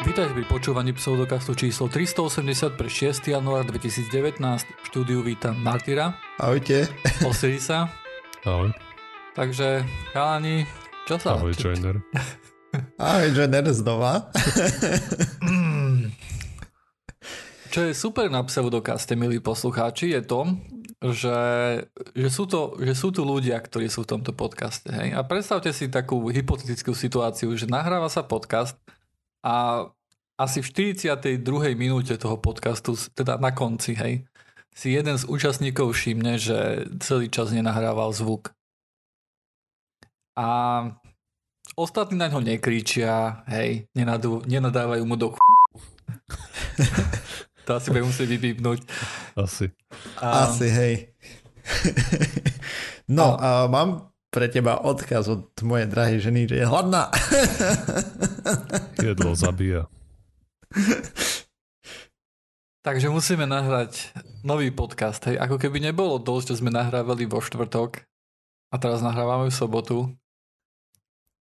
Vítajte pri počúvaní pseudokastu číslo 380 pre 6. január 2019. V štúdiu vítam Martyra, Ahojte. Osirisa. Ahoj. Takže, chalani, čo sa... Ahoj, joiner. Ahoj, Jenner znova. čo je super na pseudokaste, milí poslucháči, je to, že, že, sú to, že sú tu ľudia, ktorí sú v tomto podcaste. Hej? A predstavte si takú hypotetickú situáciu, že nahráva sa podcast a asi v 42. minúte toho podcastu, teda na konci, hej, si jeden z účastníkov všimne, že celý čas nenahrával zvuk. A ostatní na ňo nekričia, hej, nenadú, nenadávajú mu do ch... To asi budem musieť vypípnúť. Asi. A, Asi, hej. No, a mám pre teba odkaz od mojej drahej ženy, že je hladná. Jedlo zabíja. Takže musíme nahrať nový podcast, hej. Ako keby nebolo dosť, že sme nahrávali vo štvrtok a teraz nahrávame v sobotu,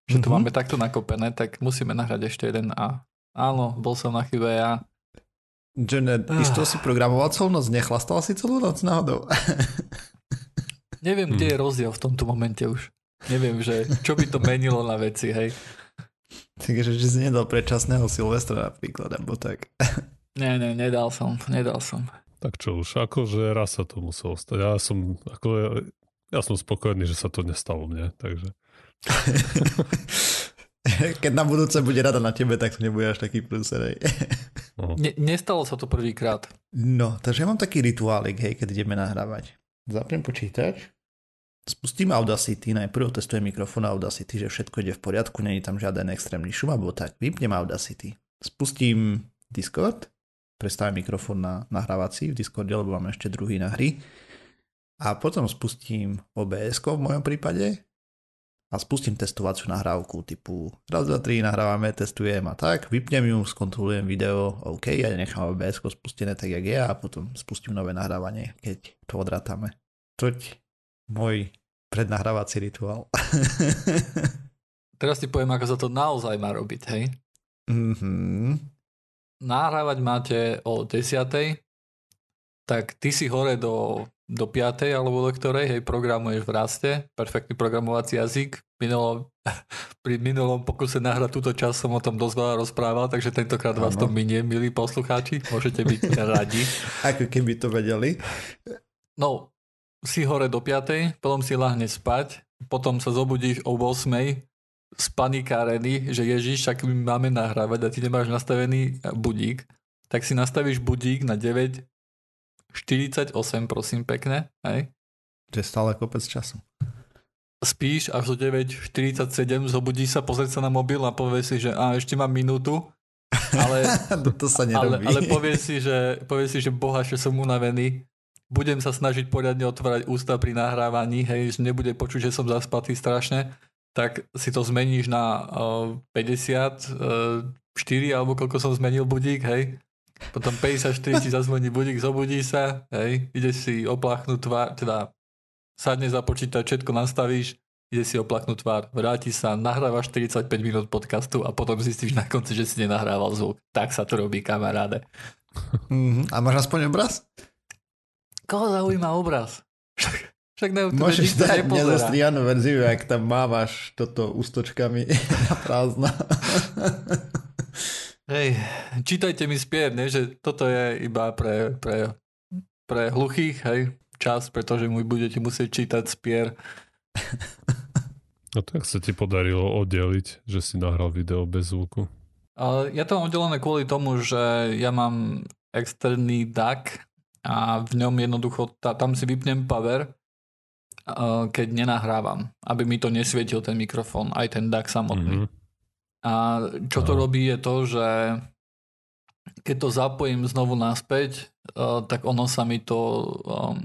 že to Mhm. máme takto nakopené, tak musíme nahrať ešte jeden a áno, bol som na chybe ja. Jenner, Ah. isto si programoval celú noc, nechlastal si celú noc náhodou. Neviem, kde je rozdiel v tomto momente už. Neviem, že čo by to menilo na veci, hej. Takže, že si nedal predčasného Silvestra napríklad, alebo tak. Nie, nie, nedal som, nedal som. Tak čo už, akože raz sa to muselo stať. Ja som, ako, ja, ja som spokojný, že sa to nestalo mne, takže Keď na budúce bude rada na tebe, tak to nebude až taký prúser, hej. no, Ne, nestalo sa to prvýkrát. No, takže ja mám taký rituálik, hej, keď ideme nahrávať. Zapnem počítač, spustím Audacity, najprv otestujem mikrofón Audacity, že všetko ide v poriadku, není tam žiaden extrémny šum, alebo tak, vypnem Audacity. Spustím Discord, prestavím mikrofón na nahrávací v Discorde, lebo mám ešte druhý na hry. A potom spustím OBS v mojom prípade a spustím testovaciu nahrávku typu raz, dva, tri, nahrávame, testujem a tak, vypnem ju, skontrolujem video, OK, ja nechám OBS spustené tak, jak je a potom spustím nové nahrávanie, keď to odrátame. Toť môj prednahrávací rituál. Teraz ti poviem, ako sa to naozaj má robiť, hej. Mhm. nahrávať máte o 10. tak ty si hore do, do 5. alebo do ktorej, hej, programuješ v raste, perfektný programovací jazyk. Minulo, pri minulom pokuse nahrať túto časť som o tom dosť veľa rozprával, takže tentokrát vás to minie, milí poslucháči, môžete byť radi. Ako keby to vedeli. No, si hore do 5. potom si lahne spať, potom sa zobudíš o 8. spanikárený, že Ježiš, však my máme nahrávať a ty nemáš nastavený budík, tak si nastavíš budík na 9 48, prosím pekne, hej? To je stále kopec času. Spíš až do 9.47, zobudíš sa, pozrieť sa na mobil a povieš si, že a, ešte mám minútu, ale, to, to sa ale, nerobí. ale povieš si, že, povieš si, že boha, že som unavený, budem sa snažiť poriadne otvárať ústa pri nahrávaní, hej, že nebude počuť, že som zaspatý strašne, tak si to zmeníš na uh, 50, uh, 4 alebo koľko som zmenil budík, hej. Potom 54 ti zazvoní budík, zobudí sa, hej, ideš si opláchnúť tvár, teda sadne za počítač, všetko nastavíš, ide si oplachnúť tvár, vráti sa, nahrávaš 45 minút podcastu a potom zistíš na konci, že si nenahrával zvuk. Tak sa to robí, kamaráde. Mhm. A máš aspoň obraz? Koho zaujíma obraz? Však, však na YouTube Môžeš nikto dať nepozerá. nezostrianú verziu, ak tam mávaš toto ústočkami na prázdno. Hej, čítajte mi spier, ne? že toto je iba pre, pre, pre hluchých, hej, čas, pretože mu budete musieť čítať spier. no tak sa ti podarilo oddeliť, že si nahral video bez zvuku. Ale ja to mám oddelené kvôli tomu, že ja mám externý DAC a v ňom jednoducho, tá, tam si vypnem power, a keď nenahrávam, aby mi to nesvietil ten mikrofón, aj ten DAC samotný. Mhm. A čo to robí je to, že keď to zapojím znovu naspäť, uh, tak ono sa mi to um,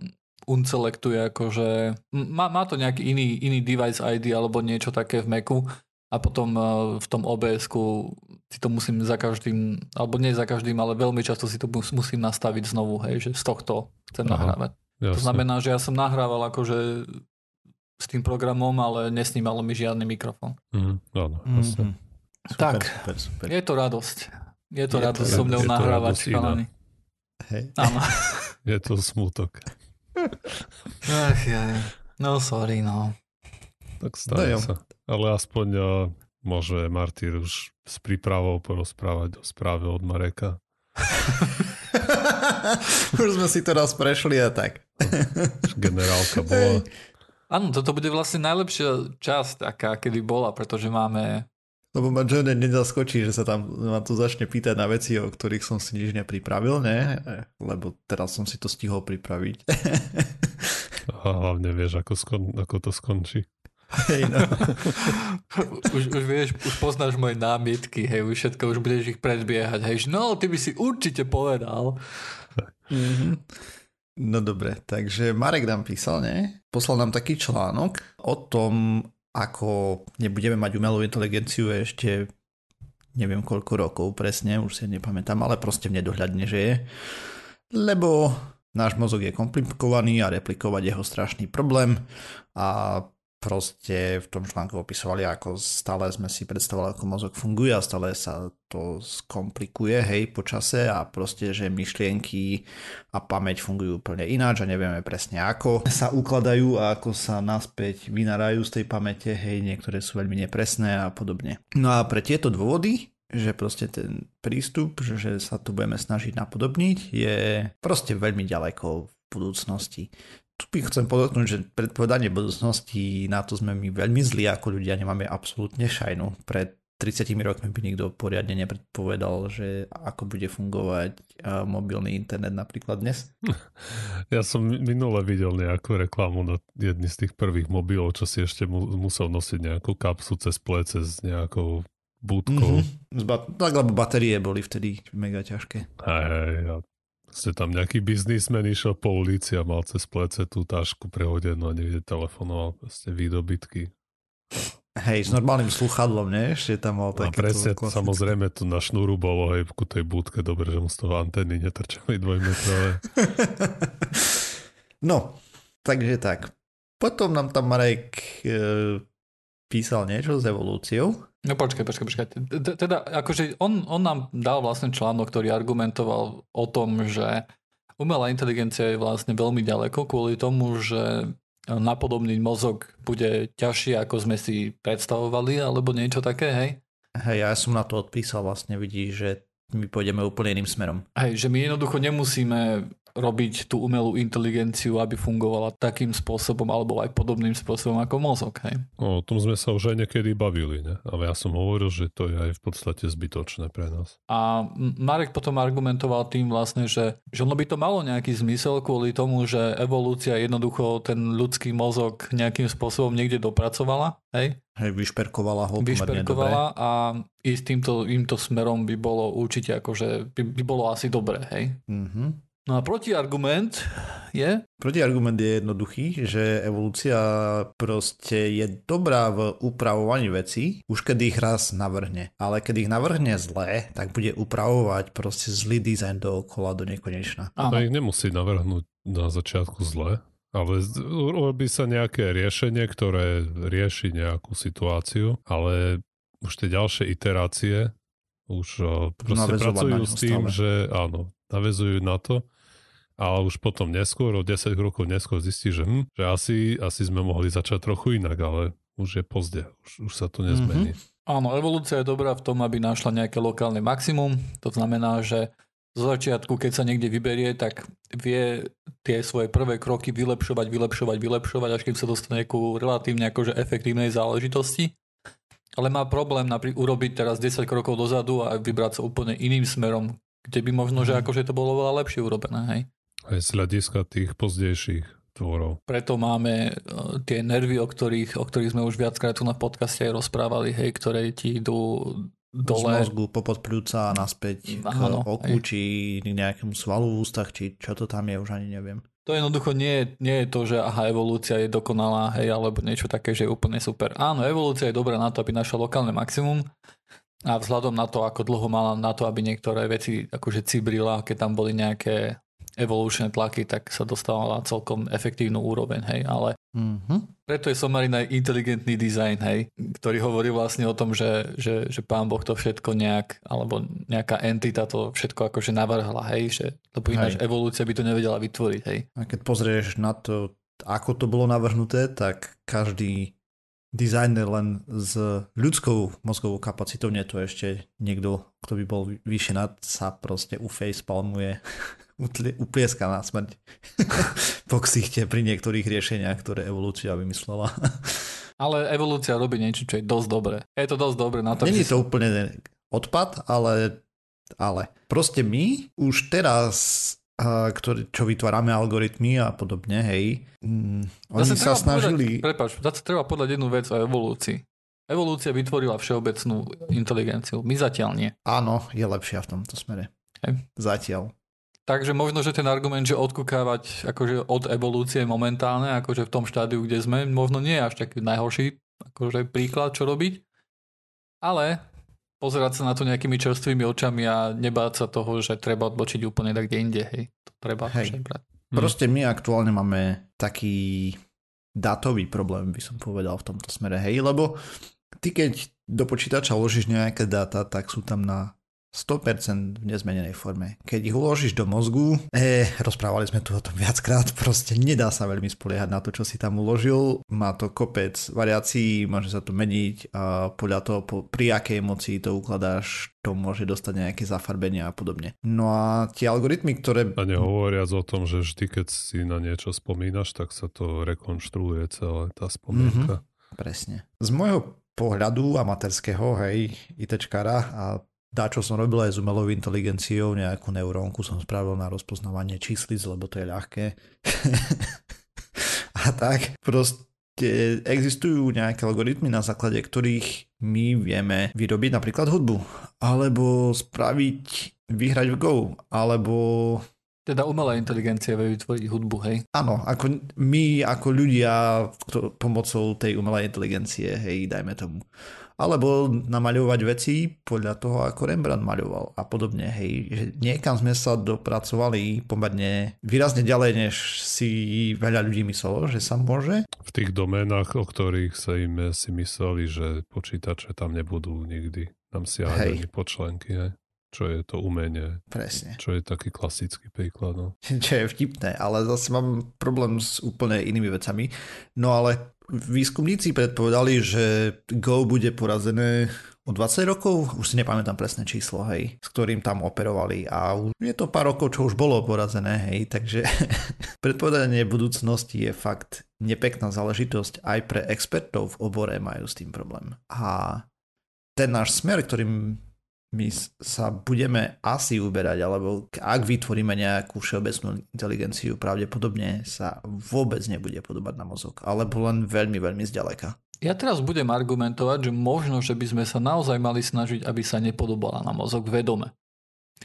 uncelektuje akože má, má to nejaký iný, iný device ID alebo niečo také v Macu a potom uh, v tom OBS-ku si to musím za každým, alebo nie za každým, ale veľmi často si to mus, musím nastaviť znovu, hej, že z tohto chcem Aha. nahrávať. To Jasne. znamená, že ja som nahrával akože s tým programom, ale nesnímalo mi žiadny mikrofón. Mhm, áno, jasne. Super, Tak. Super, super. Je to radosť. Je to Je radosť to so mnou radosť, je to nahrávať, chalani. Hej. Áno. Je to smutok. Ach, ja. No sorry, no. Tak stane No sa. Ale aspoň uh, môže Martyr už s prípravou porozprávať o správe od Mareka. Už sme si to raz prešli a tak. Generálka bola. Áno, toto bude vlastne najlepšia časť, aká kedy bola, pretože máme... Lebo ma Johnny nezaskočí, že sa tam ma tu začne pýtať na veci, o ktorých som si nič nepripravil, ne? Lebo teraz som si to stihol pripraviť. A hlavne vieš, ako, skon, ako to skončí. Hej, no. už, už vieš, už poznáš moje námietky, hej, už všetko, už budeš ich predbiehať, hej, no, ty by si určite povedal. Mhm. No dobre, takže Marek nám písal, ne? Poslal nám taký článok o tom, ako nebudeme mať umelú inteligenciu ešte neviem koľko rokov presne, už si nepamätám, ale proste v nedohľadne, že je. Lebo náš mozog je komplikovaný a replikovať jeho strašný problém a proste v tom článku opisovali, ako stále sme si predstavovali, ako mozog funguje a stále sa to skomplikuje, hej, po čase a proste, že myšlienky a pamäť fungujú úplne ináč a nevieme presne ako sa ukladajú a ako sa naspäť vynárajú z tej pamäte, hej, niektoré sú veľmi nepresné a podobne. No a pre tieto dôvody že proste ten prístup, že sa tu budeme snažiť napodobniť, je proste veľmi ďaleko v budúcnosti. Tu by chcem podotknúť, že predpovedanie budúcnosti, na to sme my veľmi zlí ako ľudia, nemáme absolútne šajnu. Pred 30 rokmi by nikto poriadne nepredpovedal, že ako bude fungovať mobilný internet napríklad dnes. Ja som minule videl nejakú reklamu na jedný z tých prvých mobilov, čo si ešte mu, musel nosiť nejakú kapsu cez plece s nejakou budkou. Mm-hmm. Tak, lebo batérie boli vtedy mega ťažké. Hej, hej, ste tam nejaký biznismen išiel po ulici a mal cez plece tú tašku prehodenú a niekde telefonoval proste výdobytky. Hej, s normálnym sluchadlom, ne? Ešte tam mal A také presne, samozrejme, tu na šnúru bolo aj ku tej budke, dobre, že mu z toho antény netrčali dvojmetrové. no, takže tak. Potom nám tam Marek e, písal niečo s evolúciou. No počkaj, počkaj, počkaj. Teda, akože on, on nám dal vlastne článok, ktorý argumentoval o tom, že umelá inteligencia je vlastne veľmi ďaleko kvôli tomu, že napodobniť mozog bude ťažšie, ako sme si predstavovali, alebo niečo také, hej? Hej, ja som na to odpísal vlastne, vidíš, že my pôjdeme úplne iným smerom. Hej, že my jednoducho nemusíme robiť tú umelú inteligenciu, aby fungovala takým spôsobom alebo aj podobným spôsobom ako mozog. Hej. No, o tom sme sa už aj niekedy bavili, ne? ale ja som hovoril, že to je aj v podstate zbytočné pre nás. A Marek potom argumentoval tým vlastne, že, že ono by to malo nejaký zmysel kvôli tomu, že evolúcia jednoducho ten ľudský mozog nejakým spôsobom niekde dopracovala. Hej? Hej, vyšperkovala ho vyšperkovala a ísť týmto, týmto smerom by bolo určite akože by, by bolo asi dobré, hej. Mm-hmm. No a protiargument je? Protiargument je jednoduchý, že evolúcia proste je dobrá v upravovaní vecí, už keď ich raz navrhne. Ale keď ich navrhne zlé, tak bude upravovať proste zlý dizajn dookola do nekonečna. To ich nemusí navrhnúť na začiatku zle, ale robí sa nejaké riešenie, ktoré rieši nejakú situáciu, ale už tie ďalšie iterácie už proste pracujú s tým, stále. že áno, navezujú na to ale už potom neskôr, o 10 rokov neskôr zistí, že, hm, že asi, asi sme mohli začať trochu inak, ale už je pozde, už, už sa to nezmení. Mm-hmm. Áno, evolúcia je dobrá v tom, aby našla nejaké lokálne maximum. To znamená, že zo začiatku, keď sa niekde vyberie, tak vie tie svoje prvé kroky vylepšovať, vylepšovať, vylepšovať, až kým sa dostane ku relatívne akože efektívnej záležitosti. Ale má problém napríklad urobiť teraz 10 krokov dozadu a vybrať sa úplne iným smerom, kde by možno, že akože to bolo veľa lepšie urobené, hej? Aj z hľadiska tých pozdejších tvorov. Preto máme tie nervy, o ktorých, o ktorých sme už viackrát tu na podcaste aj rozprávali, hej, ktoré ti idú dole. Z mozgu popod pľúca a naspäť k Áno, oku, hej. či k nejakému svalu v ústach, či čo to tam je, už ani neviem. To jednoducho nie, nie je to, že aha, evolúcia je dokonalá, hej, alebo niečo také, že je úplne super. Áno, evolúcia je dobrá na to, aby našla lokálne maximum, a vzhľadom na to, ako dlho mala na to, aby niektoré veci akože cibrila, keď tam boli nejaké evolučné tlaky, tak sa dostávala celkom efektívnu úroveň, hej, ale Mhm. Preto je aj inteligentný dizajn, hej, ktorý hovorí vlastne o tom, že, že, že pán Boh to všetko nejak, alebo nejaká entita to všetko akože navrhla, hej, že, lebo ináč Hej. evolúcia by to nevedela vytvoriť, hej. A keď pozrieš na to, ako to bolo navrhnuté, tak každý dizajner len s ľudskou mozgovou kapacitou, nie to ešte niekto, kto by bol vyššie nad, sa proste u facepalmuje, utlie- uplieska na smrť po ksichte pri niektorých riešeniach, ktoré evolúcia vymyslela. Ale evolúcia robí niečo, čo je dosť dobré. Je to dosť dobré na to, Není to úplne odpad, ale, ale proste my už teraz ktorý, čo vytvárame algoritmy a podobne, hej, mm, oni Zase sa snažili... Povedať, prepáč, zase treba povedať jednu vec o evolúcii. Evolúcia vytvorila všeobecnú inteligenciu. My zatiaľ nie. Áno, je lepšia v tomto smere. Hej. Zatiaľ. Takže možno, že ten argument, že odkúkávať akože od evolúcie momentálne, akože v tom štádiu, kde sme, možno nie je až taký najhorší akože príklad, čo robiť. Ale pozerať sa na to nejakými čerstvými očami a nebáť sa toho, že treba odbočiť úplne tak kde inde, hej. To treba Hej. brať. Hm. Proste my aktuálne máme taký datový problém, by som povedal v tomto smere, hej, lebo ty keď do počítača uložíš nejaké dáta, tak sú tam na 100% v nezmenenej forme. Keď ich uložíš do mozgu, eh, rozprávali sme tu o tom viackrát, proste nedá sa veľmi spoliehať na to, čo si tam uložil. Má to kopec variácií, môže sa to meniť a podľa toho, po, pri akej emocii to ukladáš, to môže dostať nejaké zafarbenia a podobne. No a tie algoritmy, ktoré... A nehovoriac o tom, že vždy, keď si na niečo spomínaš, tak sa to rekonštruuje celé tá spomienka. Presne. Z môjho pohľadu amatérského, hej, ITčkára a dá, čo som robil aj s umelou inteligenciou, nejakú neurónku som spravil na rozpoznávanie číslic, lebo to je ľahké. a tak, proste existujú nejaké algoritmy, na základe ktorých my vieme vyrobiť napríklad hudbu, alebo spraviť, vyhrať v Go, alebo Teda umelá inteligencia vie vytvoriť hudbu, hej. Áno, ako my ako ľudia pomocou tej umelej inteligencie, hej, dajme tomu. Alebo namaľovať veci podľa toho, ako Rembrandt maľoval a podobne, hej. Že niekam sme sa dopracovali pomerne výrazne ďalej, než si veľa ľudí myslelo, že sa môže. V tých doménach, o ktorých sa im si mysleli, že počítače tam nebudú nikdy. Tam si ani počlenky, hej. Čo je to umenie, Presne. čo je taký klasický príklad. No. Čo je vtipné, ale zase mám problém s úplne inými vecami. No ale výskumníci predpovedali, že Go bude porazené o 20 rokov, už si nepamätám presné číslo, hej, s ktorým tam operovali a už je to pár rokov, čo už bolo porazené, hej, takže predpovedanie budúcnosti je fakt nepekná záležitosť, aj pre expertov v obore majú s tým problém. A ten náš smer, ktorým my sa budeme asi uberať, alebo ak vytvoríme nejakú všeobecnú inteligenciu, pravdepodobne sa vôbec nebude podobať na mozog, alebo len veľmi, veľmi zďaleka. Ja teraz budem argumentovať, že možno, že by sme sa naozaj mali snažiť, aby sa nepodobala na mozog vedome.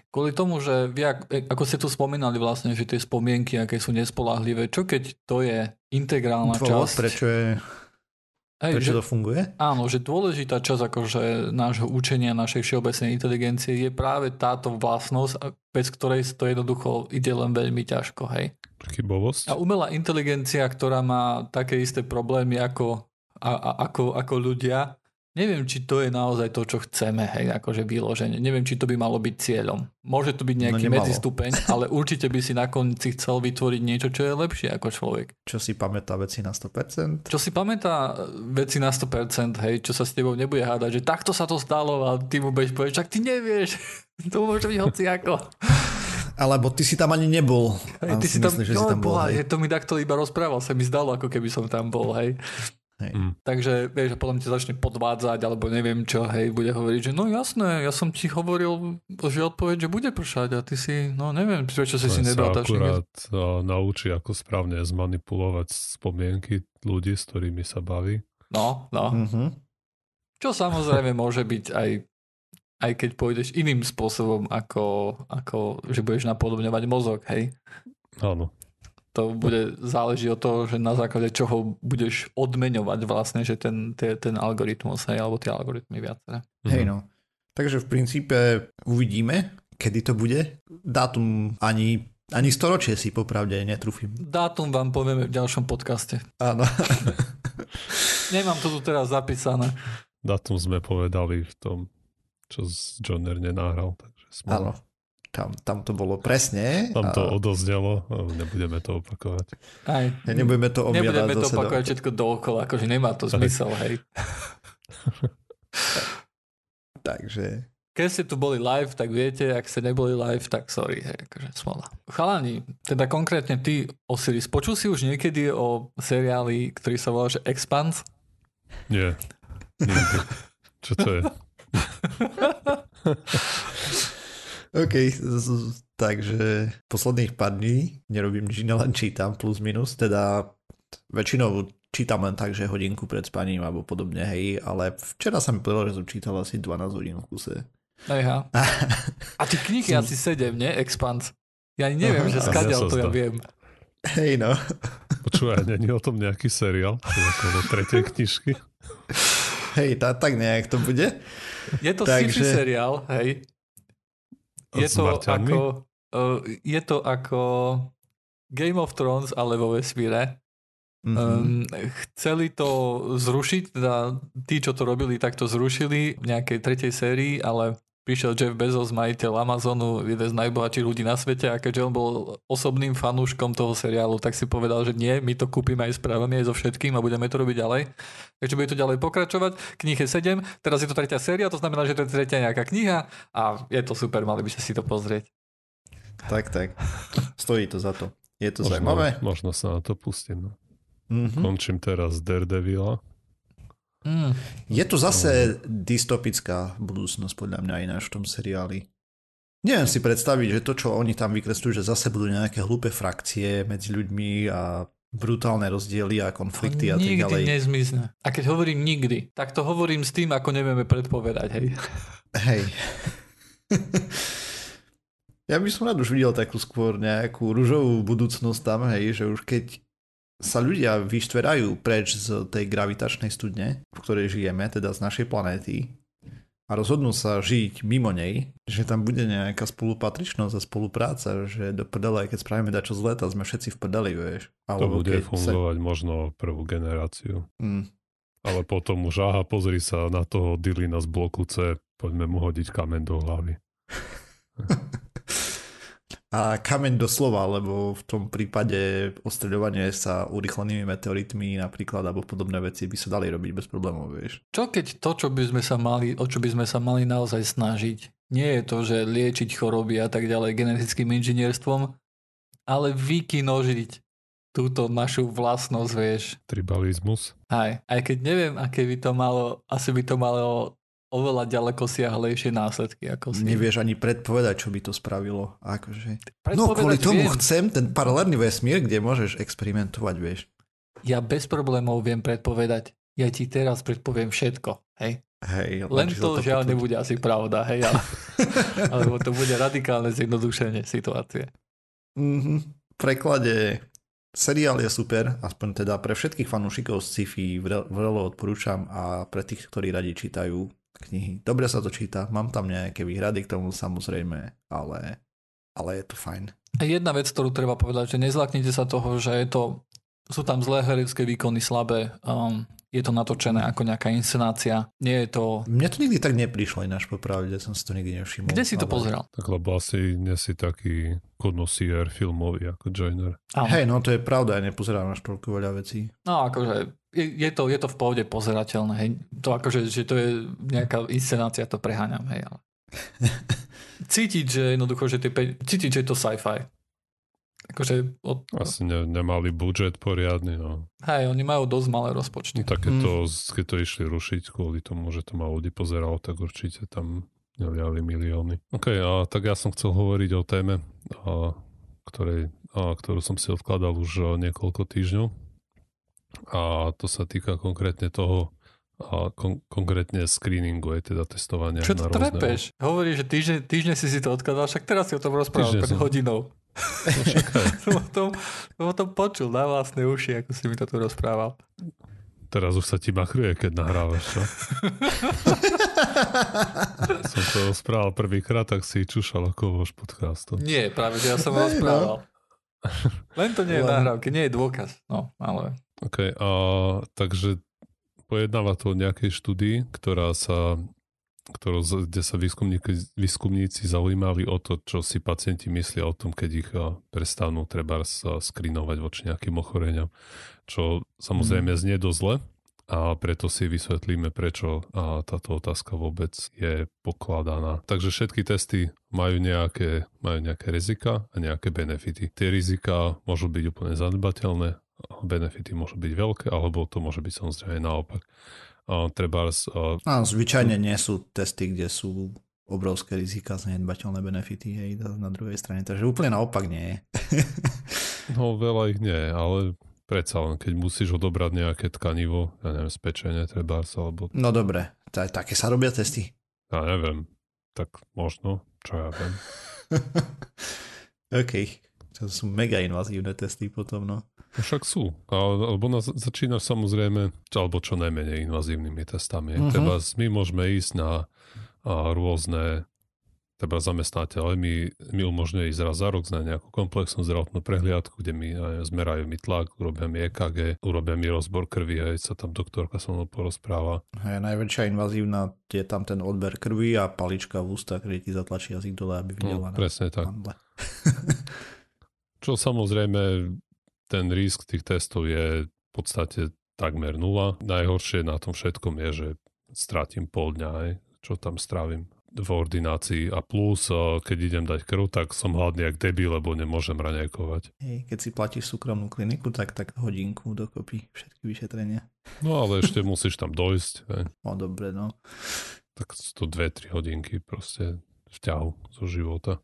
Kvôli tomu, že vy, e, ako ste tu spomínali vlastne, že tie spomienky, aké sú nespolahlivé, čo keď to je integrálna Dôvod, časť? prečo, je, Hej, prečo že, to funguje? áno, že dôležitá časť akože nášho učenia, našej všeobecnej inteligencie je práve táto vlastnosť, a bez ktorej to jednoducho ide len veľmi ťažko, hej. Chybovosť? A umelá inteligencia, ktorá má také isté problémy ako, a, a, ako, ako ľudia, neviem, či to je naozaj to, čo chceme, hej, akože vyloženie. Neviem, či to by malo byť cieľom. Môže to byť nejaký No, nemalo. medzistupeň, ale určite by si na konci chcel vytvoriť niečo, čo je lepšie ako človek. Čo si pamätá veci na 100%? Čo si pamätá veci na 100%, hej, čo sa s tebou nebude hádať, že takto sa to stalo a ty mu budeš povedať, čak ty nevieš, to môže byť hoci ako. Alebo ty si tam ani nebol. Hej, ty si tam, myslíš, že si jo, tam bol. boha, hej. je, to mi takto iba rozprával, sa mi zdalo, ako keby som tam bol, hej. Hej. Mm. Takže vieš, potom ti začne podvádzať, alebo neviem čo, hej, bude hovoriť, že no jasné, ja som ti hovoril, že odpoveď, že bude pršať a ty si, no neviem, prečo si si Len nedal sa tá akurát a, naučí, ako správne zmanipulovať spomienky ľudí, s ktorými sa baví. No, no. Mhm. Čo samozrejme môže byť aj aj keď pôjdeš iným spôsobom, ako, ako že budeš napodobňovať mozog, hej. Áno. To bude záleží od toho, že na základe čoho budeš odmeňovať vlastne, že ten, ten, ten algoritmus, hej, alebo tie algoritmy viaceré. Hej Mhm. no. Takže v princípe uvidíme, kedy to bude. Dátum ani Ani storočie si popravde netrúfim. Dátum vám povieme v ďalšom podcaste. Áno. Nemám to tu teraz zapísané. Dátum sme povedali v tom, čo Johnner nenahral. Takže. Áno. Tam, tam to bolo presne. Tam to a odoznelo, nebudeme to opakovať. Aj. nebudeme to omiadať Nebudeme to zase do- opakovať všetko dookola, akože nemá to zmysel, hej. Takže Keď ste tu boli live, tak viete, ak ste neboli live, tak sorry, hej, akože smola. Chalani, teda konkrétne ty, Osiris, počul si už niekedy o seriáli, ktorý sa volá, že Expans? Nie. Nikdy. Čo to je? OK, takže posledných pár dní nerobím nič iné, len čítam plus minus, teda väčšinou čítam len tak, že hodinku pred spaním alebo podobne, hej, ale včera sa mi povedalo, že som čítal asi 12 hodín v kuse. Ejha. A je Som- asi 7, nie? Expans. Ja ani neviem, Aha, že sa to ja viem. Hej no, Počúvaj, není o tom nejaký seriál? Okolo tretej knižky. hej, tá, tak nejak to bude. Je to Takže- sci-fi seriál, hej. Je to Marťanmi? ako... Uh, je to ako Game of Thrones, ale vo vesmíre. Mhm. Um, chceli to zrušiť, teda tí, čo to robili, tak to zrušili v nejakej tretej sérii, ale prišiel Jeff Bezos, majiteľ Amazonu, jeden z najbohatších ľudí na svete a keďže on bol osobným fanúškom toho seriálu, tak si povedal, že nie, my to kúpime aj spravíme aj so všetkým a budeme to robiť ďalej. Takže bude to ďalej pokračovať. Kníh je 7, teraz je to tretia séria, to znamená, že to je tretia nejaká kniha a je to super, mali by ste si to pozrieť. Tak, tak. Stojí to za to. Je to Možno, zaujímavé. možno sa na to pustím. No. Mhm. Končím teraz Daredevila. Mm. Je to zase dystopická budúcnosť podľa mňa ináč v tom seriáli. Neviem si predstaviť, že to, čo oni tam vykresľujú, že zase budú nejaké hlúpe frakcie medzi ľuďmi a brutálne rozdiely a konflikty a tak nikdy ďalej. nezmizne. A keď hovorím nikdy, tak to hovorím s tým, ako nevieme predpovedať. Hej. Hej. ja by som rád už videl takú skôr nejakú rúžovú budúcnosť tam, hej, že už keď sa ľudia vyštverajú preč z tej gravitačnej studne, v ktorej žijeme, teda z našej planéty, a rozhodnú sa žiť mimo nej, že tam bude nejaká spolupatričnosť a spolupráca, že do prdele, keď spravíme dačo zle, tak sme všetci v prdeli, vieš. To bude fungovať možno prvú generáciu. Sa... Mm. Ale potom už, aha, pozri sa na toho Dylina z bloku C, poďme mu hodiť kamen do hlavy. A kameň doslova, lebo v tom prípade ostreľovanie sa urychlenými meteoritmi napríklad alebo podobné veci by sa dali robiť bez problémov, vieš. Čo keď to, čo by sme sa mali, o čo by sme sa mali naozaj snažiť, nie je to, že liečiť choroby a tak ďalej genetickým inžinierstvom, ale vykinožiť túto našu vlastnosť, vieš. Tribalizmus. Aj, aj keď neviem, aké by to malo, asi by to malo oveľa ďaleko siahlejšie následky. Ako si. Nevieš ani predpovedať, čo by to spravilo. Akože. No kvôli tomu viem. chcem ten paralelný vesmír, kde môžeš experimentovať, vieš. Ja bez problémov viem predpovedať. Ja ti teraz predpoviem všetko. Hej. Hej, Len sa to žiaľ nebude asi pravda. Hej, ale, alebo to bude radikálne zjednodušenie situácie. Mhm. V preklade seriál je super, aspoň teda pre všetkých fanúšikov sci-fi vre- vrelo odporúčam a pre tých, ktorí radi čítajú knihy. Dobre sa to číta, mám tam nejaké výhrady k tomu samozrejme, ale, ale je to fajn. Jedna vec, ktorú treba povedať, že nezlaknite sa toho, že je to, sú tam zlé herecké výkony, slabé, um, je to natočené ako nejaká inscenácia. Nie je to... Mne to nikdy tak neprišlo ináč popravde, som si to nikdy nevšimol. Kde si to ale- pozeral? Tak lebo asi nie si taký konosier filmový ako Joiner. Hej, no to je pravda, ja nepozerám až toľko veľa vecí. No akože je, je, to, je to v pohode pozerateľné. Hej. To akože, že to je nejaká inscenácia, to preháňam. Hej, ale... Cítiť, že jednoducho, že tie pe... cítiť, že je to sci-fi. Akože, od... Asi ne, nemali budžet poriadny, no. hej, oni majú dosť malé no rozpočty. tak keď, to, keď to išli rušiť kvôli tomu, že to málo ľudí pozeralo, tak určite tam neliali milióny. OK, a tak ja som chcel hovoriť o téme, a, ktorej, a, ktorú som si odkladal už a, niekoľko týždňov. A to sa týka konkrétne toho, a kon- konkrétne screeningu, je teda testovania Čo to rôzne... trepeš? Hovorí, že týždne, týždne si si to odkladal, však teraz si o tom rozprával pred som- hodinou. No som, o tom, som o tom počul na vlastné uši, ako si mi to tu rozprával. Teraz už sa ti machruje, keď nahrávaš, čo? som to rozprával prvýkrát, tak si čušal ako voš podcastu. Nie, práve, že ja som rozprával. Len to nie je nahrávka, nie je dôkaz. No, ale... OK, a, takže pojednáva to o nejakej štúdii, ktorá sa ktorú, kde sa výskumníci, výskumníci zaujímali o to, čo si pacienti myslia o tom, keď ich prestanú treba skrinovať voči nejakým ochoreniam, čo samozrejme mm. znie dosť zle a preto si vysvetlíme, prečo a táto otázka vôbec je pokladaná. Takže všetky testy majú nejaké, majú nejaké rizika a nejaké benefity. Tie rizika môžu byť úplne zanedbateľné, benefity môžu byť veľké, alebo to môže byť samozrejme naopak. Treba... No, zvyčajne nie sú testy, kde sú obrovské rizika, zanedbateľné benefity hej, na druhej strane. Takže úplne naopak nie je. no veľa ich nie, ale predsa len, keď musíš odobrať nejaké tkanivo, ja neviem, spečenie treba alebo... No dobre, tak, také sa robia testy. Ja neviem, tak možno, čo ja viem. OK, to sú mega invazívne testy potom, no. No však sú. Alebo na, začínaš samozrejme, alebo čo najmenej invazívnymi testami. Uh-huh. Treba, my môžeme ísť na a, rôzne treba zamestnávateľe mi, mi umožňuje ísť raz za rok na nejakú komplexnú zdravotnú prehliadku, kde mi aj, zmerajú mi tlak, urobia mi EKG, urobia mi rozbor krvi, aj sa tam doktorka so mnou porozpráva. Hej, najväčšia invazívna je tam ten odber krvi a palička v ústach, kde ti zatlačí jazyk dole, aby videla. No, presne tak. Čo samozrejme ten risk tých testov je v podstate takmer nula. Najhoršie na tom všetkom je, že strátim pol dňa, aj, čo tam strávim v ordinácii a plus, keď idem dať krv, tak som hladný jak debil, lebo nemôžem raňajkovať. Hej, keď si platíš súkromnú kliniku, tak tak hodinku dokopy všetky vyšetrenia. No ale ešte musíš tam dojsť. Hej. No dobre, no. Tak sú to 2-3 hodinky proste v ťahu zo života.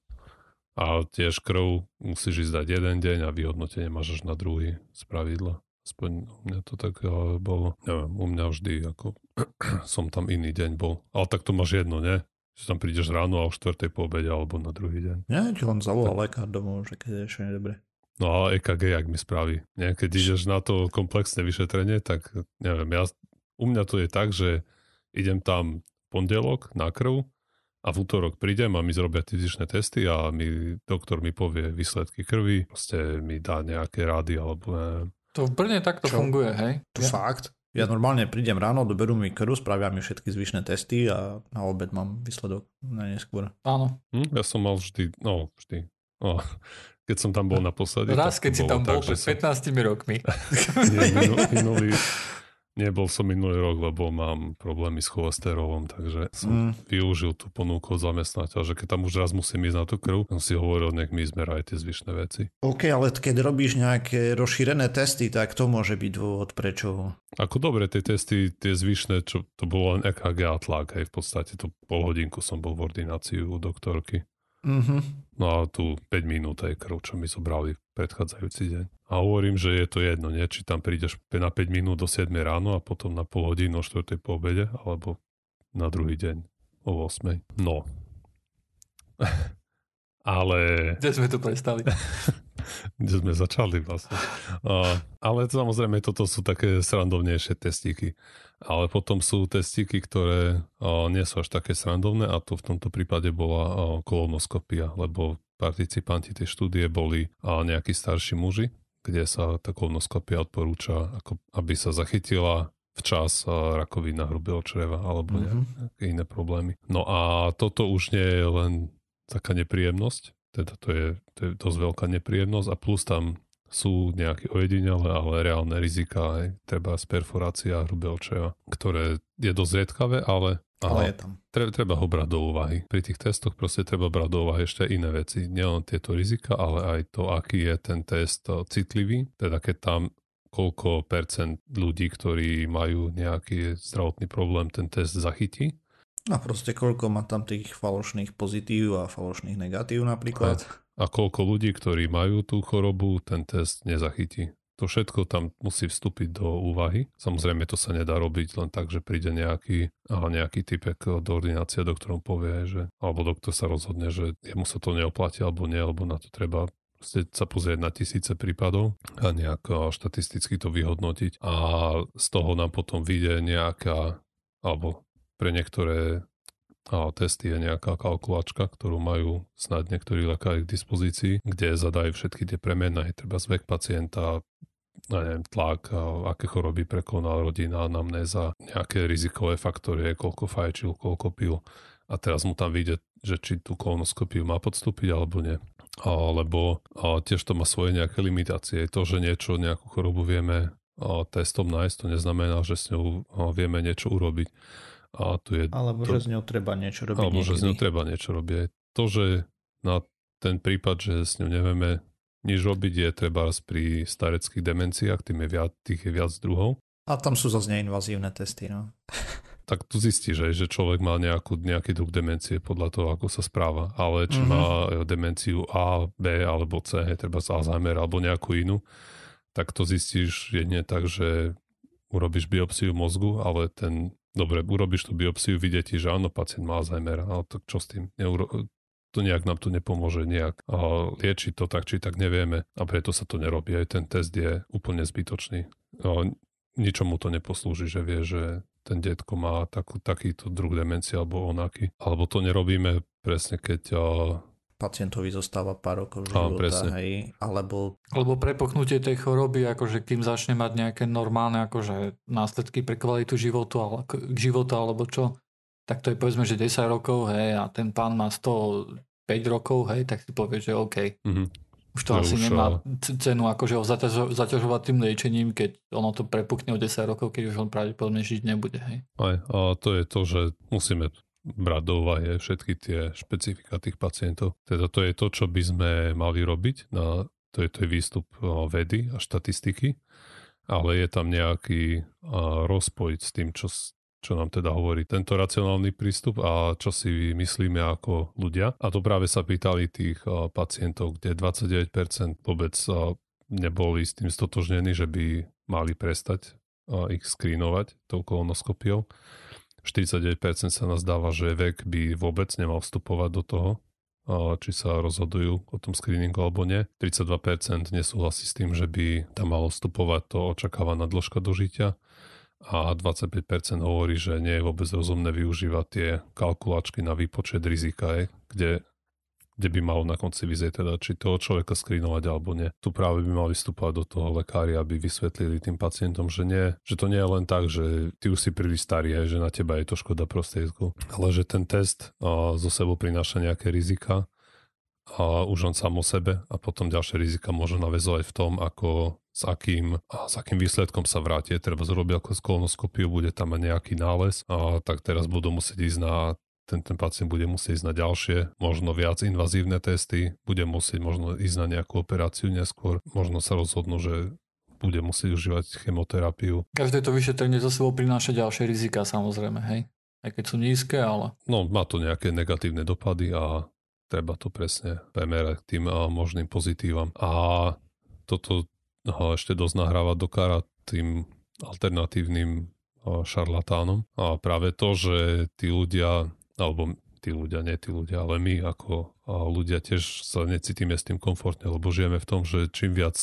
A tiež krv musíš ísť dať jeden deň a vyhodnotenie máš až na druhý z pravidla. Aspoň u mňa to tak bolo. Neviem, u mňa vždy ako som tam iný deň bol. Ale tak to máš jedno, nie? Že tam prídeš ráno a o 4. po obede alebo na druhý deň. Nie, ti len zavolá lekár domov, že keď je ešte nedobre. No a EKG, jak mi spraví. Nie? Keď ideš na to komplexné vyšetrenie, tak neviem, ja, u mňa to je tak, že idem tam pondelok na krv a v útorok prídem a mi zrobia fyzičné testy a mi, doktor mi povie výsledky krvi, proste mi dá nejaké rady alebo neviem. To v Brne takto Čo? funguje, hej? To ja. fakt? Ja normálne prídem ráno, doberú mi krv, spravia mi všetky zvyšné testy a na obed mám výsledok na neskôr. Áno. Hm, ja som mal vždy, no vždy, no, keď som tam bol naposledy. Raz, keď si tam bol tak, pred 15 som... rokmi. Nie, minulý, Nebol som minulý rok, lebo mám problémy s cholesterolom, takže som mm. využil tú ponuku od zamestnateľa, že keď tam už raz musím ísť na tú krv, som si hovoril, nech mi zmeraj tie zvyšné veci. OK, ale keď robíš nejaké rozšírené testy, tak to môže byť dôvod, prečo... Ako dobre, tie testy, tie zvyšné, čo to bolo len EKG a tlak, aj v podstate to pol hodinku som bol v ordinácii u doktorky. Mm-hmm. No a tu 5 minút aj krv, čo mi zobrali predchádzajúci deň. A hovorím, že je to jedno, nie? či tam prídeš na 5 minút do 7 ráno a potom na pol hodinu o 4 po obede, alebo na druhý deň o 8. No. Ale... Kde sme to prestali? kde sme začali vlastne. Uh, ale samozrejme, toto sú také srandovnejšie testíky. Ale potom sú testíky, ktoré nie sú až také srandovné a to v tomto prípade bola uh, kolonoskopia, lebo participanti tej štúdie boli uh, nejakí starší muži, kde sa tá kolonoskopia odporúča, ako aby sa zachytila včas rakovina hrubého čreva alebo mm-hmm. nejaké iné problémy. No a toto už nie je len taká nepríjemnosť, teda to je, to je dosť veľká nepríjemnosť a plus tam sú nejaké ojedinele, ale reálne rizika, aj treba z perforácia hrubého čreva, ktoré je dosť riedkavé, ale, ale je tam. Treba, treba ho brať do úvahy. Pri tých testoch proste treba brať do úvahy ešte iné veci. Nielen tieto rizika, ale aj to, aký je ten test citlivý, teda keď tam koľko percent ľudí, ktorí majú nejaký zdravotný problém, ten test zachytí a proste koľko má tam tých falošných pozitív a falošných negatív napríklad. A, a koľko ľudí, ktorí majú tú chorobu, ten test nezachytí. To všetko tam musí vstúpiť do úvahy. Samozrejme to sa nedá robiť len tak, že príde nejaký, nejaký typek do ordinácie, doktorom povie, že, alebo doktor sa rozhodne, že jemu sa to neoplatí alebo nie, alebo na to treba sa pozrieť na tisíce prípadov a nejak štatisticky to vyhodnotiť a z toho nám potom vyjde nejaká, alebo pre niektoré a testy je nejaká kalkulačka, ktorú majú snad niektorí lekári k dispozícii, kde zadajú všetky tie premenné, treba zvek pacienta, neviem, tlak, aké choroby prekonal rodina, anamnéza, nejaké rizikové faktory, koľko fajčil, koľko pil. A teraz mu tam vyjde, že či tú kolonoskopiu má podstúpiť alebo nie. Alebo tiež to má svoje nejaké limitácie. To, že niečo, nejakú chorobu vieme testom nájsť, to neznamená, že s ňou vieme niečo urobiť. A tu je alebo to, že s ňou treba niečo robiť. Alebo niekedy. že s ňou treba niečo robiť. To, že na ten prípad, že s ňou nevieme nič robiť, je treba pri stareckých demenciách, tým je viac, tých je viac druhov. A tam sú zase neinvazívne testy, no. tak tu zistíš, že človek má nejakú, nejaký druh demencie podľa toho, ako sa správa. Ale či mm-hmm. má demenciu A, B alebo C, treba z Alzheimer alebo nejakú inú, tak to zistíš jedne tak, že urobíš biopsiu mozgu, ale ten Dobre, urobíš tú biopsiu, vidie ti, že áno, pacient má Alzheimer, ale to čo s tým? Neuro... To nejak nám to nepomôže, nejak a liečiť to tak, či tak nevieme a preto sa to nerobí. Aj ten test je úplne zbytočný. A ničomu to neposlúži, že vie, že ten detko má takú, takýto druh demencie alebo onaký. Alebo to nerobíme presne, keď pacientovi zostáva pár rokov života, hej, alebo... Alebo prepoknutie tej choroby, akože kým začne mať nejaké normálne akože následky pre kvalitu životu, ale, k života, alebo čo, tak to je povedzme, že 10 rokov, hej, a ten pán má 105 rokov, hej, tak si povie, že OK. Mm-hmm. Už to, to asi už nemá cenu akože ho zaťažo- zaťažovať tým liečením, keď ono to prepukne o 10 rokov, keď už on pravdepodobne žiť nebude. Hej. Aj, a to je to, že musíme brať do úvahy všetky tie špecifika tých pacientov. Teda to je to, čo by sme mali robiť, na, to, je, to je výstup vedy a štatistiky, ale je tam nejaký rozpoj s tým, čo, čo nám teda hovorí tento racionálny prístup a čo si myslíme ako ľudia. A to práve sa pýtali tých pacientov, kde 29% vôbec neboli s tým stotožnení, že by mali prestať ich skrínovať tou kolonoskopiou 49% sa nás dáva, že vek by vôbec nemal vstupovať do toho, či sa rozhodujú o tom screeningu alebo nie. 32% nesúhlasí s tým, že by tam malo vstupovať to očakávaná dĺžka dožitia a 25% hovorí, že nie je vôbec rozumné využívať tie kalkulačky na výpočet rizika, kde kde by malo na konci vyzieť teda, či toho človeka skrinovať alebo nie. Tu práve by mali vstúpať do toho lekári, aby vysvetlili tým pacientom, že nie, že to nie je len tak, že ty už si príliš starý, že na teba je to škoda prostriedku, ale že ten test a, zo sebou prináša nejaké rizika a už on sám o sebe a potom ďalšie rizika môžu navezovať v tom, ako s akým, a s akým výsledkom sa vráti. Treba zrobiť ako kolonoskopiu, bude tam mať nejaký nález, a tak teraz budú musieť ísť na ten, ten pacient bude musieť ísť na ďalšie, možno viac invazívne testy, bude musieť možno ísť na nejakú operáciu neskôr, možno sa rozhodnú, že bude musieť užívať chemoterapiu. Každé to vyšetrenie zo sebou prináša ďalšie rizika samozrejme, hej? Aj keď sú nízke, ale... No, má to nejaké negatívne dopady a treba to presne premerať tým možným pozitívam. A toto ho ešte dosť nahráva do kara tým alternatívnym šarlatánom. A práve to, že tí ľudia alebo tí ľudia, nie tí ľudia, ale my ako ľudia tiež sa necítime s tým komfortne, lebo žijeme v tom, že čím viac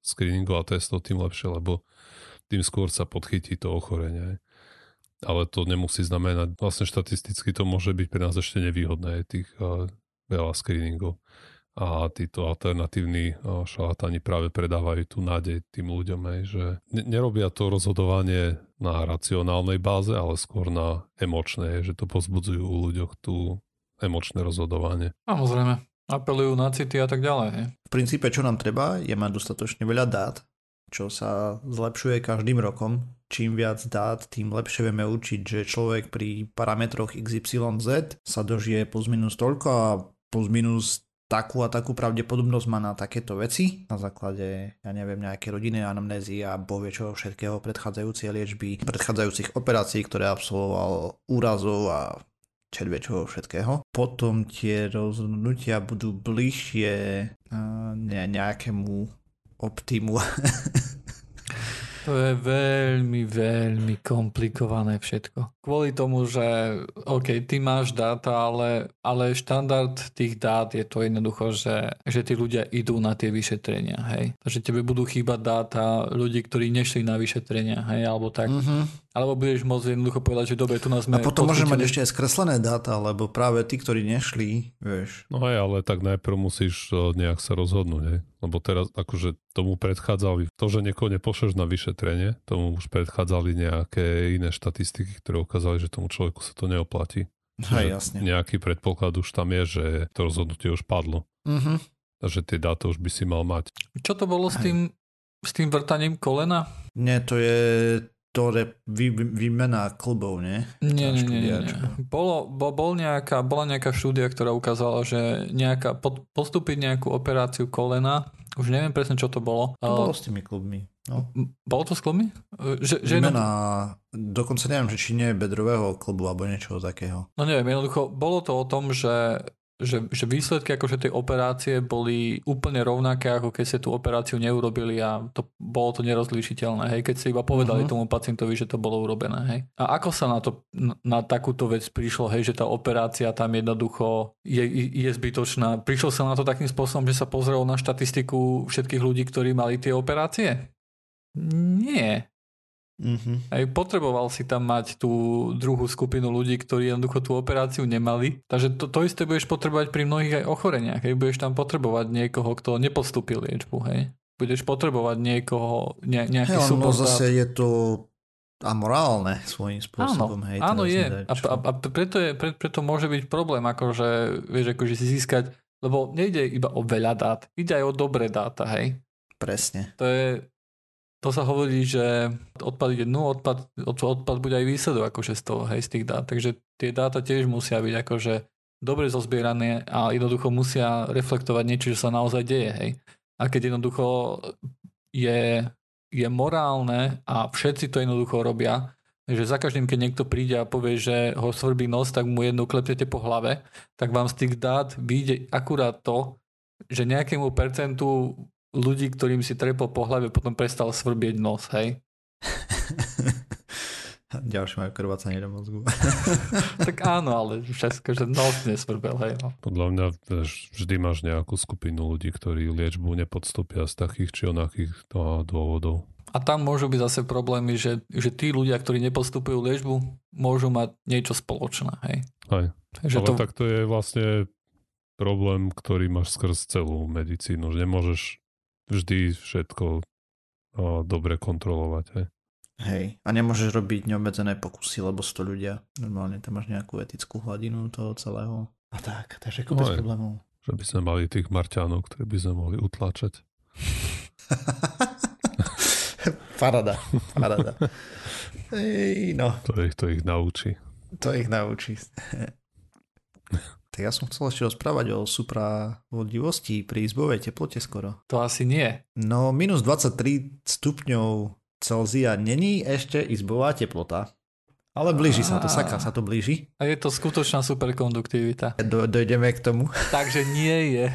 screeningov a testov, tým lepšie, lebo tým skôr sa podchytí to ochorenie. Ale to nemusí znamenať, vlastne štatisticky to môže byť pre nás ešte nevýhodné, tých veľa screeningov a títo alternatívni šalatani práve predávajú tú nádej tým ľuďom, aj, že nerobia to rozhodovanie na racionálnej báze, ale skôr na emočnej, že to pozbudzujú u ľuďoch tú emočné rozhodovanie. Samozrejme, apelujú na city a tak ďalej. V princípe, čo nám treba, je mať dostatočne veľa dát, čo sa zlepšuje každým rokom. Čím viac dát, tým lepšie vieme učiť, že človek pri parametroch XYZ sa dožije plus minus toľko a plus minus takú a takú pravdepodobnosť má na takéto veci na základe, ja neviem, nejaké rodinné anamnézy a bovie čo všetkého predchádzajúcej liečby, predchádzajúcich operácií, ktoré absolvoval úrazov a červie čoho všetkého. Potom tie rozhodnutia budú bližšie ne, nejakému optimu. To je veľmi, veľmi komplikované všetko. Kvôli tomu, že OK, ty máš dáta, ale, ale štandard tých dát je to jednoducho, že, že tí ľudia idú na tie vyšetrenia, hej. Takže tebe budú chýbať dáta ľudí, ktorí nešli na vyšetrenia, hej, alebo tak. Mm-hmm. Alebo budeš môcť jednoducho povedať, že dobre, tu nás sme... A potom môžeme mať ešte aj skreslené dáta, lebo práve tí, ktorí nešli, vieš. No aj, ale tak najprv musíš eh, nejak sa rozhodnúť, hej. Lebo teraz akože tomu predchádzali, to, že niekoho nepošleš na vyšetrenie, tomu už predchádzali nejaké iné štatistiky, ktoré ukázali, že tomu človeku sa to neoplatí. Hej, jasne. Nejaký predpoklad už tam je, že to rozhodnutie už padlo. Mhm. Že tie dáta už by si mal mať. Čo to bolo s tým, s tým vrtaním kolena? Nie, to je to je vy, výmena klubov, nie? Nie, nie, nie, nie? Bolo, bol, bol nejaká, bola nejaká štúdia, ktorá ukázala, že nejaká, pod, postúpiť nejakú operáciu kolena, už neviem presne, čo to bolo. To bolo s tými klubmi. No. Bolo to s klubmi? Že, že Výmena, dokonca neviem, že či nie je bedrového klubu alebo niečoho takého. No neviem, jednoducho, bolo to o tom, že, že, že výsledky akože tej operácie boli úplne rovnaké, ako keď ste tú operáciu neurobili a to, bolo to nerozlíšiteľné, hej, keď ste iba povedali Mhm. tomu pacientovi, že to bolo urobené, hej. A ako sa na to, na, na takúto vec prišlo, hej, že tá operácia tam jednoducho je, je zbytočná. Prišlo sa na to takým spôsobom, že sa pozrelo na štatistiku všetkých ľudí, ktorí mali tie operácie? Nie. Mhm. Aj potreboval si tam mať tú druhú skupinu ľudí, ktorí jednoducho tú operáciu nemali. Takže to, to isté budeš potrebovať pri mnohých aj ochoreniach. Hej. Budeš tam potrebovať niekoho, kto nepostúpil liečbu. Hej. Budeš potrebovať niekoho, ne, nejaký len no zase je to amorálne svojím spôsobom. Áno, hej, áno je. A, a, a preto, je, pre, preto môže byť problém, akože, vieš, akože si získať, lebo nejde iba o veľa dát, ide aj o dobré dáta, hej. Presne. To je, to sa hovorí, že odpad ide nul, odpad, od- odpad bude aj výsledok akože z toho, hej, z tých dát. Takže tie dáta tiež musia byť akože dobre zozbierané a jednoducho musia reflektovať niečo, čo sa naozaj deje, hej. A keď jednoducho je, je morálne a všetci to jednoducho robia, že za každým, keď niekto príde a povie, že ho svrbí nos, tak mu jednu klepnete po hlave, tak vám z tých dát vyjde akurát to, že nejakému percentu ľudí, ktorým si trepol po hlave, potom prestal svrbieť nos, hej? Ďalšie majú krvácanie do mozgu. Tak áno, ale všetko, že nos nesvrbel, hej. No. Podľa mňa vždy máš nejakú skupinu ľudí, ktorí liečbu nepodstúpia z takých či onakých no, dôvodov. A tam môžu byť zase problémy, že, že tí ľudia, ktorí nepostupujú liečbu, môžu mať niečo spoločné, hej. Aj. Takže Ale to, tak to je vlastne problém, ktorý máš skrz celú medicínu, že nemôžeš vždy všetko dobre kontrolovať. Hej. Hej. A nemôžeš robiť neobmedzené pokusy, lebo sú to ľudia. Normálne tam máš nejakú etickú hladinu toho celého. A tak, takže ako No bez problémov. Že by sme mali tých marťanov, ktoré by sme mohli utláčať. Parada, parada. Ej, no, To ich, to ich naučí. to ich naučí. Tak ja som chcel ešte rozprávať o supravodlivosti pri izbovej teplote skoro. to asi nie. No, minus 23 stupňov Celzia není ešte izbová teplota. Ale blíži sa to, saká sa to blíži. A je to skutočná superkonduktivita. Do, dojdeme k tomu. Takže nie je.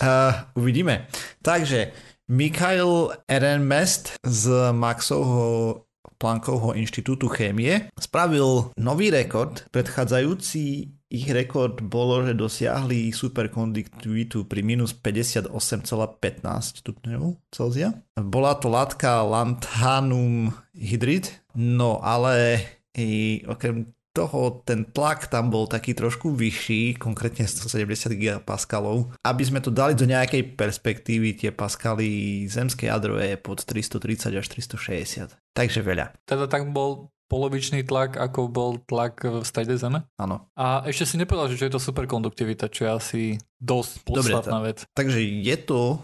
Uh, uvidíme. Takže Mikhail Ehrenmest z Maxovho Planckovho inštitútu chémie spravil nový rekord. Predchádzajúci ich rekord bolo, že dosiahli superkonduktivitu pri minus 58,15 stupňov Celzia. Bola to látka lanthanum hydrid, no ale i okrem toho ten tlak tam bol taký trošku vyšší, konkrétne 170 gigapaskalov. Aby sme to dali do nejakej perspektívy, tie paskaly zemské jadro je pod 330 až 360. Takže veľa. Teda tak bol polovičný tlak, ako bol tlak v strede Zeme. Áno. A ešte si nepovedal, že čo je to superkonduktivita, čo je asi dosť Dobre, podstatná vec. Takže je to,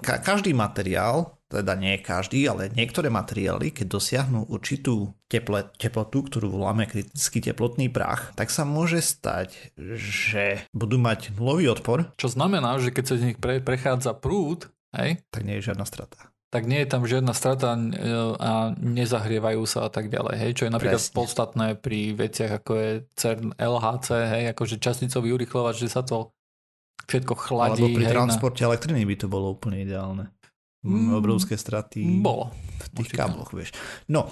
ka- každý materiál, teda nie každý, ale niektoré materiály, keď dosiahnu určitú teple, teplotu, ktorú voláme kritický teplotný prach, tak sa môže stať, že budú mať nulový odpor, Čo znamená, že keď sa z nich pre, prechádza prúd, hej, tak nie je žiadna strata. tak nie je tam žiadna strata e, a nezahrievajú sa a tak ďalej. Hej, čo je napríklad Presne. podstatné pri veciach ako je CERN, LHC, hej, akože časnicový urychlovač, že sa to všetko chladí. Alebo pri hej, na- transporte elektriny by to bolo úplne ideálne. Mm, obrovské straty Bolo. v tých určite. kábloch, vieš. No,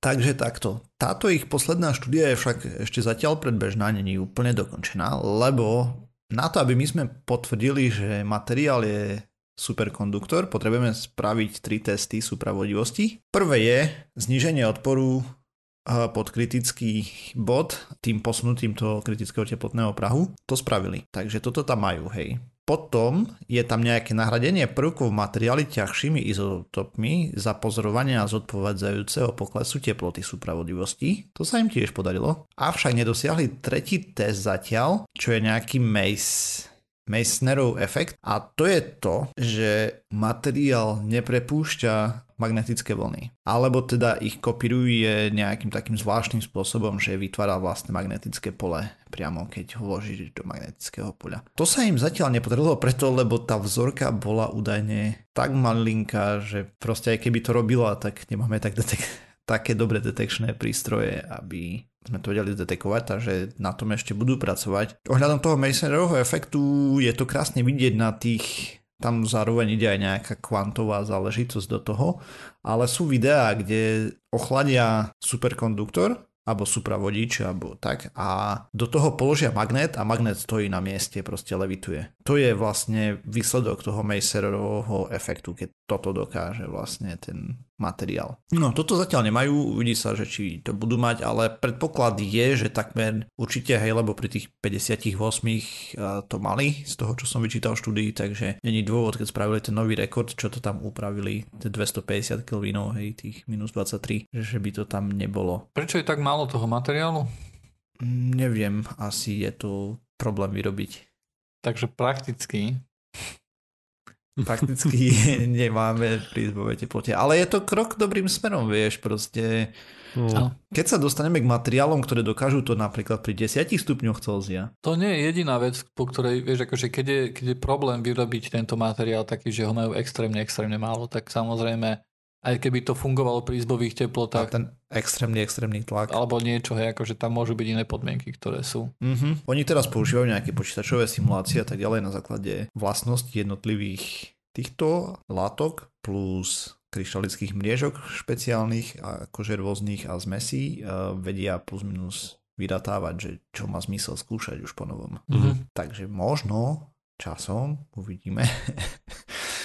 takže takto. Táto ich posledná štúdia je však ešte zatiaľ predbežná, není úplne dokončená, lebo na to, aby my sme potvrdili, že materiál je superkonduktor, potrebujeme spraviť tri testy supravodivosti. Prvé je zníženie odporu eh, pod kritický bod tým posunutím toho kritického teplotného prahu. To spravili. Takže toto tam majú, hej. Potom je tam nejaké nahradenie prvkov v materiáli ťažšími izotopmi za pozorovanie a zodpovedajúceho poklesu teploty súpravodivosti. To sa im tiež podarilo. Avšak nedosiahli tretí test zatiaľ, čo je nejaký Mace Meissnerov efekt a to je to, že materiál neprepúšťa magnetické vlny. Alebo teda ich kopíruje nejakým takým zvláštnym spôsobom, že vytvára vlastné magnetické pole priamo keď ho vložíš do magnetického poľa. To sa im zatiaľ nepodarilo preto, lebo tá vzorka bola údajne tak malinká, že proste aj keby to robila, tak nemáme tak detek- také dobré detekčné prístroje, aby sme to vedeli detekovať, takže na tom ešte budú pracovať. Ohľadom toho Masonerovho efektu je to krásne vidieť na tých tam zároveň ide aj nejaká kvantová záležitosť do toho, ale sú videá, kde ochladia superkonduktor alebo supravodič, alebo tak a do toho položia magnet a magnet stojí na mieste, proste levituje. To je vlastne výsledok toho Macerovho efektu, keď toto dokáže vlastne ten materiál. No, toto zatiaľ nemajú, uvidí sa, že či to budú mať, ale predpoklad je, že takmer určite, hej, lebo pri tých 58 to mali, z toho, čo som vyčítal v štúdii, takže není dôvod, keď spravili ten nový rekord, čo to tam upravili, tie 250 kelvinov, hej, tých minus 23, že by to tam nebolo. Prečo je tak málo toho materiálu? Mm, Neviem, asi je to problém vyrobiť. Takže prakticky Prakticky nemáme pri izbovej teplote. Ale je to krok dobrým smerom, vieš, proste. No, Keď sa dostaneme k materiálom, ktoré dokážu to napríklad pri 10 stupňoch Celzia, To nie je jediná vec, po ktorej, vieš, akože keď je, keď je problém vyrobiť tento materiál taký, že ho majú extrémne, extrémne málo, tak samozrejme, aj keby to fungovalo pri izbových teplotách, ten extrémny, extrémny tlak. alebo niečo, hej, akože tam môžu byť iné podmienky, ktoré sú. Mhm. Oni teraz používajú nejaké počítačové simulácie a tak ďalej na základe vlastností jednotlivých týchto látok plus kryštalických mriežok špeciálnych, a akože rôznych a zmesí uh, vedia plus minus vyratávať, že čo má zmysel skúšať už po novom. Mhm. Takže možno časom uvidíme.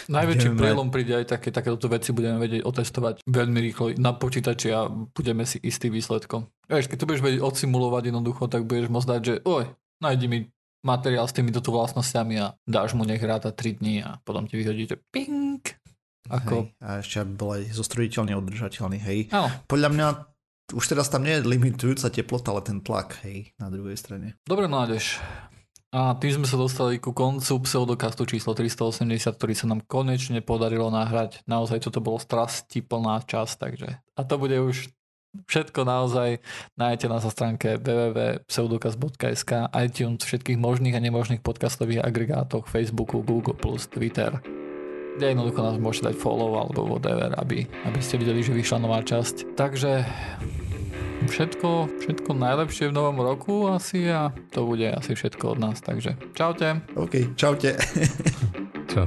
Najväčší prielom príde aj také, takéto veci budeme vedieť otestovať veľmi rýchlo na počítači a budeme si istý výsledkom. Vieš, keď to budeš vedieť odsimulovať jednoducho, tak budeš môcť dať, že oj, nájdi mi materiál s týmito tu vlastnosťami a dáš mu nech ráta 3 dní a potom ti vyhodí, že ping. Ako, Hej, a ešte aby bol aj zostrojiteľne udržateľný, hej. áno, Podľa mňa už teraz tam nie je limitujúca teplota, ale ten tlak, hej, na druhej strane. dobre mládež. A tým sme sa dostali ku koncu pseudokastu číslo 380, ktorý sa nám konečne podarilo nahrať. Naozaj toto bolo strasti plná časť, takže a to bude už všetko naozaj nájdete na sa stránke www.pseudokast.sk iTunes, všetkých možných a nemožných podcastových agregátoch, Facebooku, Google+, Twitter. Kde jednoducho nás môžete dať follow alebo whatever, aby, aby ste videli, že vyšla nová časť. Takže všetko, všetko najlepšie v novom roku asi a to bude asi všetko od nás, takže čaute. OK, čaute. Čau.